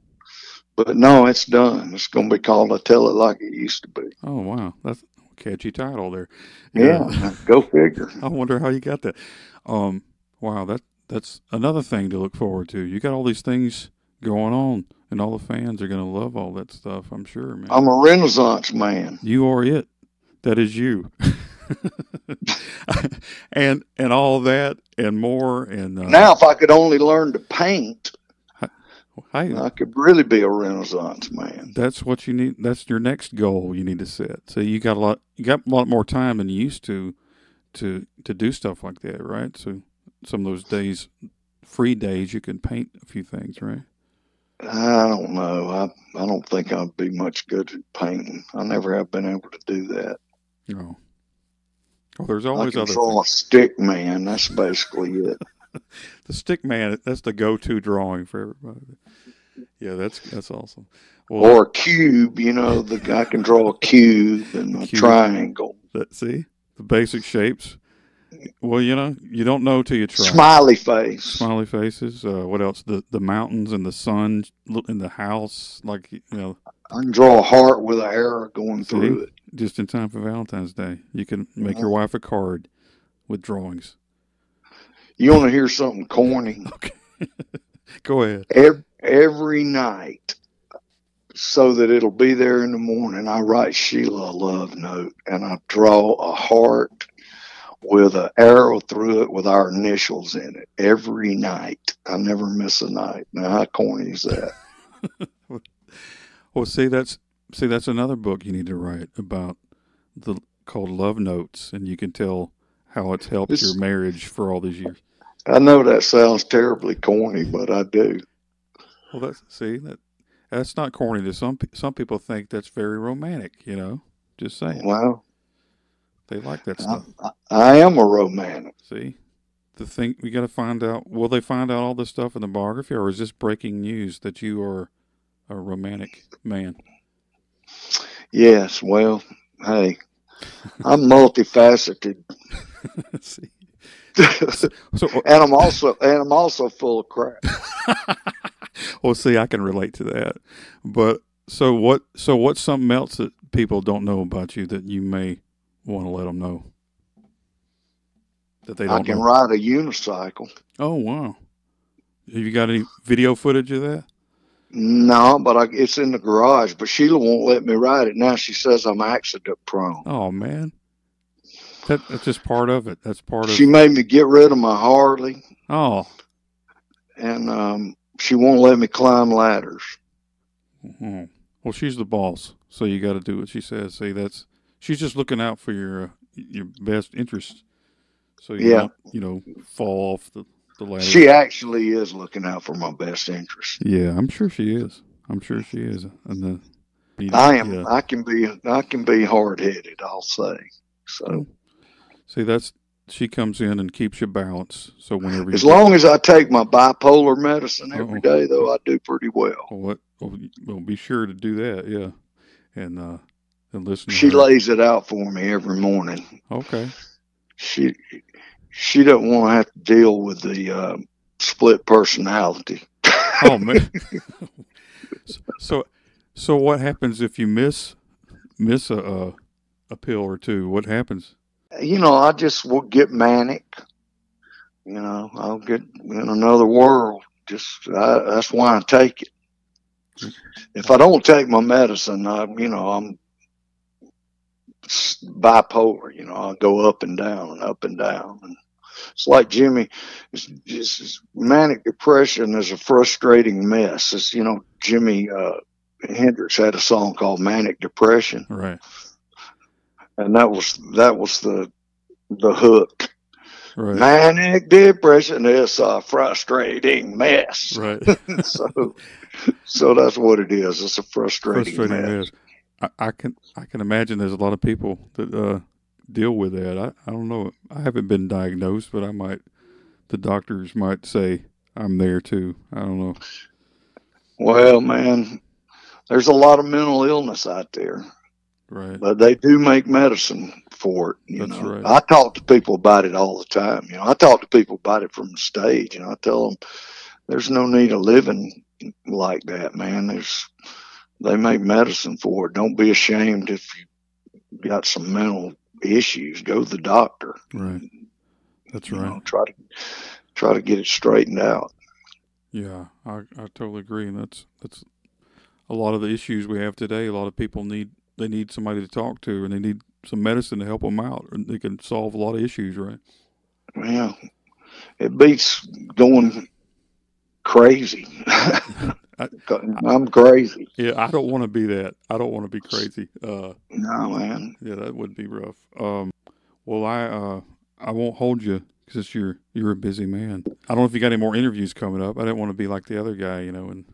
But no, it's done. It's going to be called "I Tell It Like It Used to Be." oh wow, that's a catchy title there. Yeah, go figure. I wonder how you got that. Um, wow, that that's another thing to look forward to. You got all these things going on, and all the fans are going to love all that stuff. I'm sure, man. I'm a Renaissance man. you are it. That is you. and and all that and more and uh, Now, if I could only learn to paint, hey, I could really be a Renaissance man. that's what you need. That's your next goal. You need to set. So you got a lot. You got a lot more time than you used to, to to do stuff like that, right? So some of those days, free days, you can paint a few things, right? I don't know. I I don't think I'd be much good at painting. I never have been able to do that. No. Well, there's I always other draw a stick man. That's basically it. the stick man. That's the go-to drawing for everybody. Yeah, that's that's awesome. Well, Or a cube, you know, the I can draw a cube and a Cube. triangle. that, see the basic shapes. Well, you know, you don't know till you try. Smiley face. Smiley faces. Uh, what else? The the mountains and the sun in the house, like you know, I can draw a heart with an arrow going through it. Just in time for Valentine's Day. You can make your wife a card with drawings. You want to hear something corny? Okay, go ahead. Every, every night, so that it'll be there in the morning, I write Sheila a love note and I draw a heart with an arrow through it with our initials in it every night. I never miss a night. Now, how corny is that? Well, see, that's see, that's another book you need to write about the called Love Notes, and you can tell how it's helped This- your marriage for all these years. I know that sounds terribly corny, but I do. Well, that's see that that's not corny. To some some people think that's very romantic. You know, just saying Well, they like that stuff. I, I am a romantic. See, the thing we got to find out. Will they find out all this stuff in the biography, or is this breaking news that you are a romantic man? Yes, well, hey, I'm multifaceted. see, So, and I'm also and I'm also full of crap. well, see, I can relate to that. But so what? So what's something else that people don't know about you that you may want to let them know that they I can know? ride a unicycle. Oh wow! Have you got any video footage of that? No, but I, it's in the garage. But Sheila won't let me ride it now. She says I'm accident prone. Oh man, that, that's just part of it. That's part of. She made me get rid of my Harley, oh, and um, she won't let me climb ladders. oh. well, she's the boss, so you got to do what she says. See, that's she's just looking out for your uh, your best interest. So you Yeah. don't, you know, fall off the the ladder. She actually is looking out for my best interest. Yeah, I'm sure she is. I'm sure she is. And then I am. Yeah. I can be. I can be hard headed. I'll say. So See, that's she comes in and keeps you balanced. So whenever you as long as I take my bipolar medicine every Uh-oh. day, though, I do pretty well. well, what, well, be sure to do that. Yeah, and uh, and listen. To She her. lays it out for me every morning. Okay. She she doesn't want to have to deal with the uh, split personality. Oh man. so, so what happens if you miss miss a a, a pill or two? What happens? you know, I just will get manic. You know, I'll get in another world. Just I, that's why I take it. If I don't take my medicine, I, you know, I'm bipolar. You know, I go up and down and up and down. And it's like Jimi. It's just it's manic depression is a frustrating mess. It's you know, Jimi uh, Hendrix had a song called Manic Depression Right. and that was that was the the hook. Right. Manic depression is a frustrating mess. Right. so, so that's what it is. It's a frustrating, Frustrating mess. mess. I, I can I can imagine there's a lot of people that uh, deal with that. I, I don't know. I haven't been diagnosed, but I might. The doctors might say I'm there too. I don't know. Well, man, there's a lot of mental illness out there, Right. but they do make medicine for it. You That's know, right. I talk to people about it all the time. You know, I talk to people about it from the stage, and I tell them there's no need of living like that, man. There's they make medicine for it. Don't be ashamed if you got some mental issues. Go to the doctor. Right. That's You right. know, try to try to get it straightened out. Yeah, I, I totally agree, and that's that's a lot of the issues we have today. A lot of people need they need somebody to talk to, and they need some medicine to help them out, and they can solve a lot of issues. Right? Yeah, it beats going crazy. I'm crazy. Yeah, I don't want to be that. I don't want to be crazy. Uh, No, man. yeah, that would be rough. Um, well, I uh, I won't hold you because you're you're a busy man. I don't know if you got any more interviews coming up. I didn't want to be like the other guy, you know, and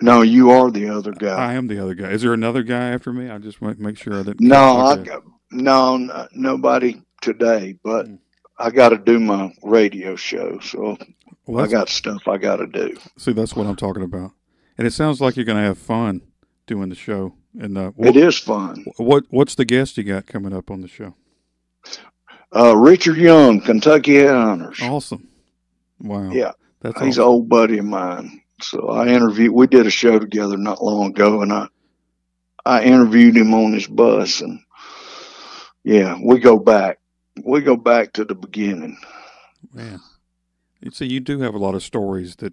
No, you are the other guy. I am the other guy. Is there another guy after me? I just want to make sure I didn't. No, I got, no, nobody today, but Mm. I got to do my radio show, so Well, I got stuff I got to do. See, that's what I'm talking about. And it sounds like you're going to have fun doing the show. And uh, It what, is fun. what what's the guest you got coming up on the show? Uh, Richard Young, Kentucky Headhunters. Awesome! Wow. Yeah, that's He's an old buddy of mine. So I interviewed. We did a show together not long ago, and I I interviewed him on his bus, and yeah, we go back. We go back to the beginning. man. You see, you do have a lot of stories that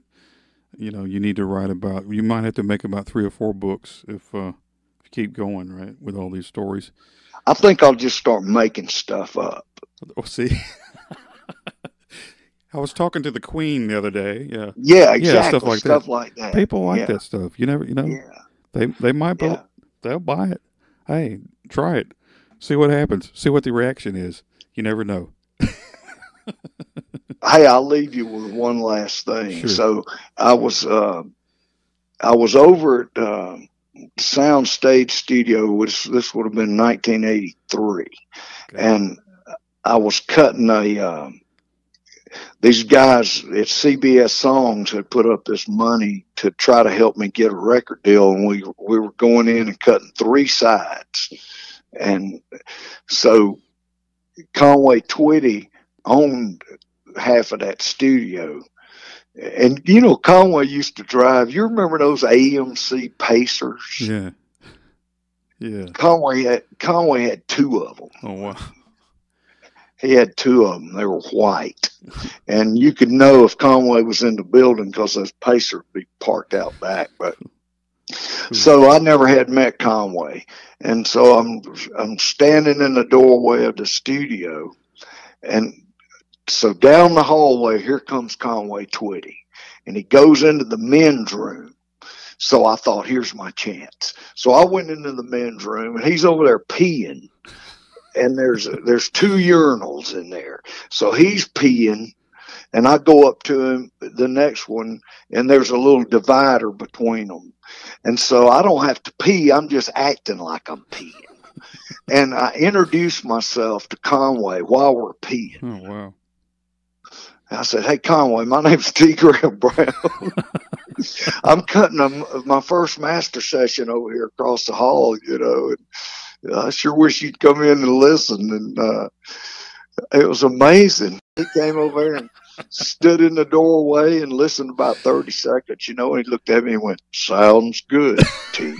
you know you need to write about. You might have to make about three or four books if uh, if you keep going right with all these stories. I think I'll just start making stuff up. Oh, see. I was talking to the Queen the other day. Yeah, Yeah, exactly. stuff like that. stuff like that. people like yeah. that stuff. You never, you know, Yeah, they they might bu- yeah. they'll buy it. Hey, try it. See what happens. See what the reaction is. You never know. Hey, I'll leave you with one last thing. Sure. So I was uh, I was over at uh, Soundstage Studio, which this would have been 1983, Okay. and I was cutting a. Um, these guys at CBS Songs had put up this money to try to help me get a record deal, and we we were going in and cutting three sides, and so Conway Twitty owned half of that studio. And you know, Conway used to drive. You remember those AMC Pacers? Yeah. Yeah. Conway had Conway had two of them. Oh wow. He had two of them. They were white, and you could know if Conway was in the building because those Pacers would be parked out back. But Hmm. so I never had met Conway, and so I'm I'm standing in the doorway of the studio, and so down the hallway here comes Conway Twitty, and he goes into the men's room. So I thought, here's my chance. So I went into the men's room, and he's over there peeing, and there's there's two urinals in there. So he's peeing, and I go up to him, the next one, and there's a little divider between them. And so I don't have to pee. I'm just acting like I'm peeing. and I introduce myself to Conway while we're peeing. Oh wow. I said, Hey, Conway, my name's T. Graham Brown. I'm cutting a, my first master session over here across the hall, you know, and I sure wish you'd come in and listen. And uh, it was amazing. He came over and stood in the doorway and listened about 30 seconds, you know, and he looked at me and went, Sounds good, T.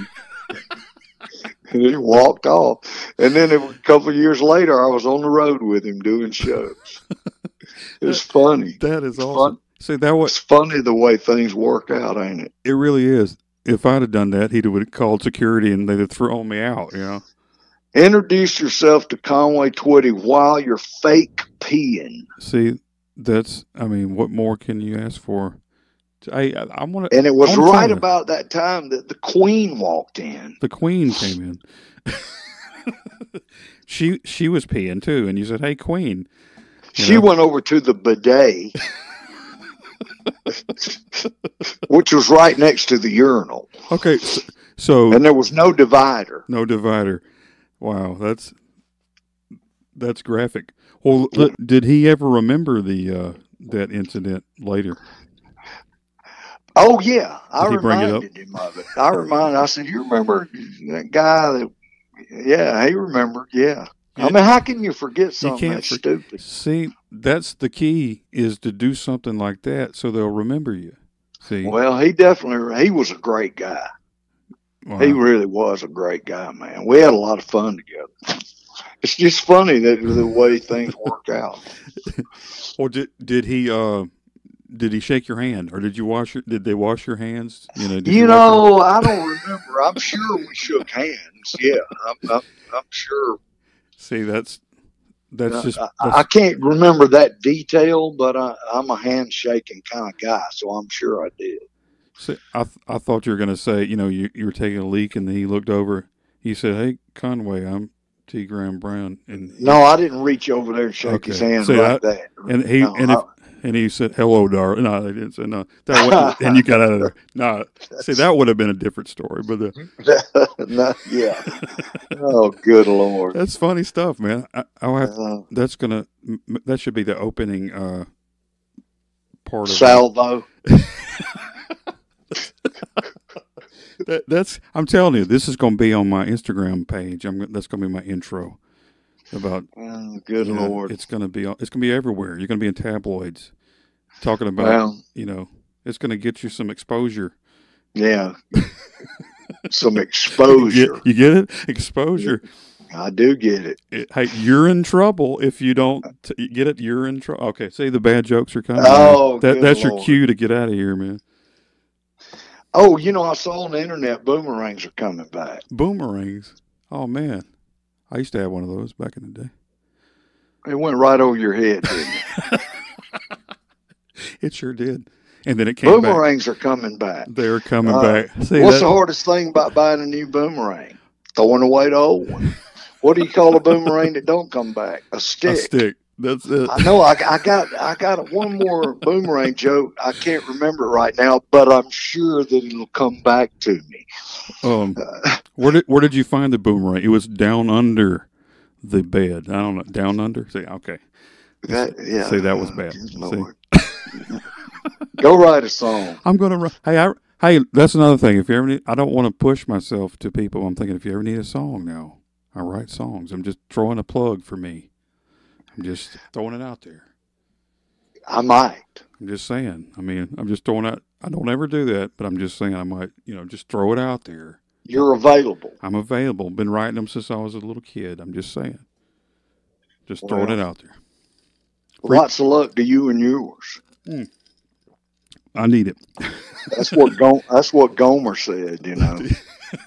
and he walked off. And then a couple of years later, I was on the road with him doing shows. It's funny. That is awesome. See that was It's funny the way things work out, ain't it? it really is. If I'd have done that, he'd have called security and they'd have thrown me out, you know. Introduce yourself to Conway Twitty while you're fake peeing. See, that's I mean, what more can you ask for? I I, I want to And it was right about that time that the Queen walked in. the queen came in. she she was peeing too, and you said, "Hey, queen." You She know? went over to the bidet, which was right next to the urinal, Okay, so, so and there was no divider. no divider. Wow, that's that's graphic. Well, did he ever remember the uh, that incident later? Oh yeah, I Did he bring it up? reminded him of it. I reminded. I said, "You remember that guy that?" Yeah, he remembered. Yeah. I mean, how can you forget something can't that's for- stupid? See, that's the key is to do something like that so they'll remember you. See, Well, he definitely he was a great guy. Wow. He really was a great guy, man. We had a lot of fun together. It's just funny that the way things work out. or did did he uh did he shake your hand or did you wash your did they wash your hands? You know, did You wash know, I don't remember. I'm sure we shook hands. Yeah, I'm, I'm, I'm sure. see that's that's just I, that's, I can't remember that detail, but I, I'm a handshaking kind of guy, so I'm sure I did. see, I th- I thought you were gonna say you know you you were taking a leak and then he looked over. He said, "Hey Conway, I'm T. Graham Brown," and No, I didn't reach over there and shake his Okay. hand See, like I- that. and he No, and if and he said, "Hello, darling." No, they didn't say no. That and you got out of there. No, see that would have been a different story, but uh, no, yeah. Oh, good lord. that's funny stuff, man. I, have Uh, that's gonna that should be the opening uh part of salvo. that, that's i'm telling you this is gonna be on my instagram page. I'm that's gonna be my intro about Oh, good you know, lord. it's gonna be it's gonna be everywhere. You're gonna be in tabloids talking about you know it's gonna get you some exposure. Yeah. Some you exposure. get, you get it? Exposure. I do get it. It- hey you're in trouble if you don't t- get it? You're in trouble okay see the bad jokes are coming Oh, that, good that's your cue to get out of here man Oh, you know, I saw on the internet boomerangs are coming back. boomerangs oh man i used to have one of those back in the day It went right over your head, didn't it? It sure did. And then it came back. boomerangs are coming back. They're coming Uh, back. See What's that? the hardest thing about buying a new boomerang? Throwing away the old one. What do you call a boomerang that don't come back? A stick. a stick. That's it. I know. I, I got. I got one more boomerang joke. I can't remember it right now, but I'm sure that it'll come back to me. Um, Uh, where did where did you find the boomerang? It was down under the bed. I don't know. Down under. See, okay. that, yeah. See, that was uh, bad. Lord. Go write a song. I'm gonna. Hey, I, hey, that's another thing. If you ever need, I don't want to push myself to people. I'm thinking if you ever need a song now, I write songs. I'm just throwing a plug for me. I'm just throwing it out there. I might. I'm just saying. I mean, I'm just throwing out. I don't ever do that, but I'm just saying I might, you know, just throw it out there. You're available. I'm available. Been writing them since I was a little kid. I'm just saying. Just throwing Well. it out there. Lots of luck to you and yours. Hmm. I need it. That's what Go- that's what Gomer said. You know,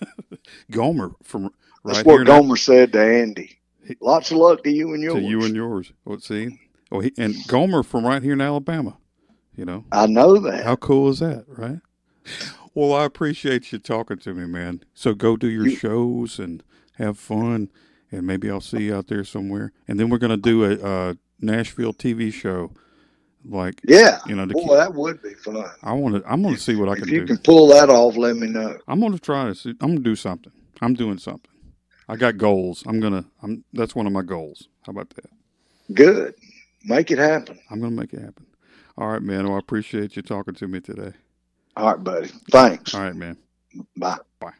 Gomer from that's what Gomer said to Andy. Lots of luck to you and yours. to you and yours. Well, see, oh, he, and Gomer from right here in Alabama. You know, I know that. how cool is that, right? Well, I appreciate you talking to me, man. So go do your You- shows and have fun, and maybe I'll see you out there somewhere. And then we're gonna do a, uh Nashville TV show, like Yeah. you know. To Boy, keep, that would be fun. I want to. I'm gonna see what I can. If you do. can pull that off, let me know. I'm gonna try to. See, I'm gonna do something. I'm doing something. I got goals. I'm gonna. I'm. That's one of my goals. How about that? Good. Make it happen. I'm gonna make it happen. All right, man. Well, I appreciate you talking to me today. All right, buddy. Thanks. All right, man. Bye. Bye.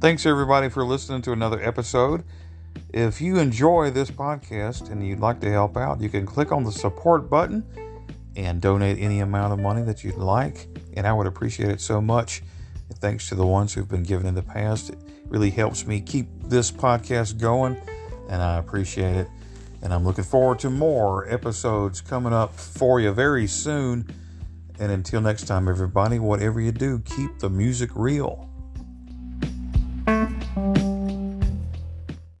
Thanks everybody for listening to another episode. If you enjoy this podcast and you'd like to help out, you can click on the support button and donate any amount of money that you'd like. And I would appreciate it so much. Thanks to the ones who've been given in the past. It really helps me keep this podcast going, and I appreciate it. And I'm looking forward to more episodes coming up for you very soon. And until next time, everybody, whatever you do, keep the music real.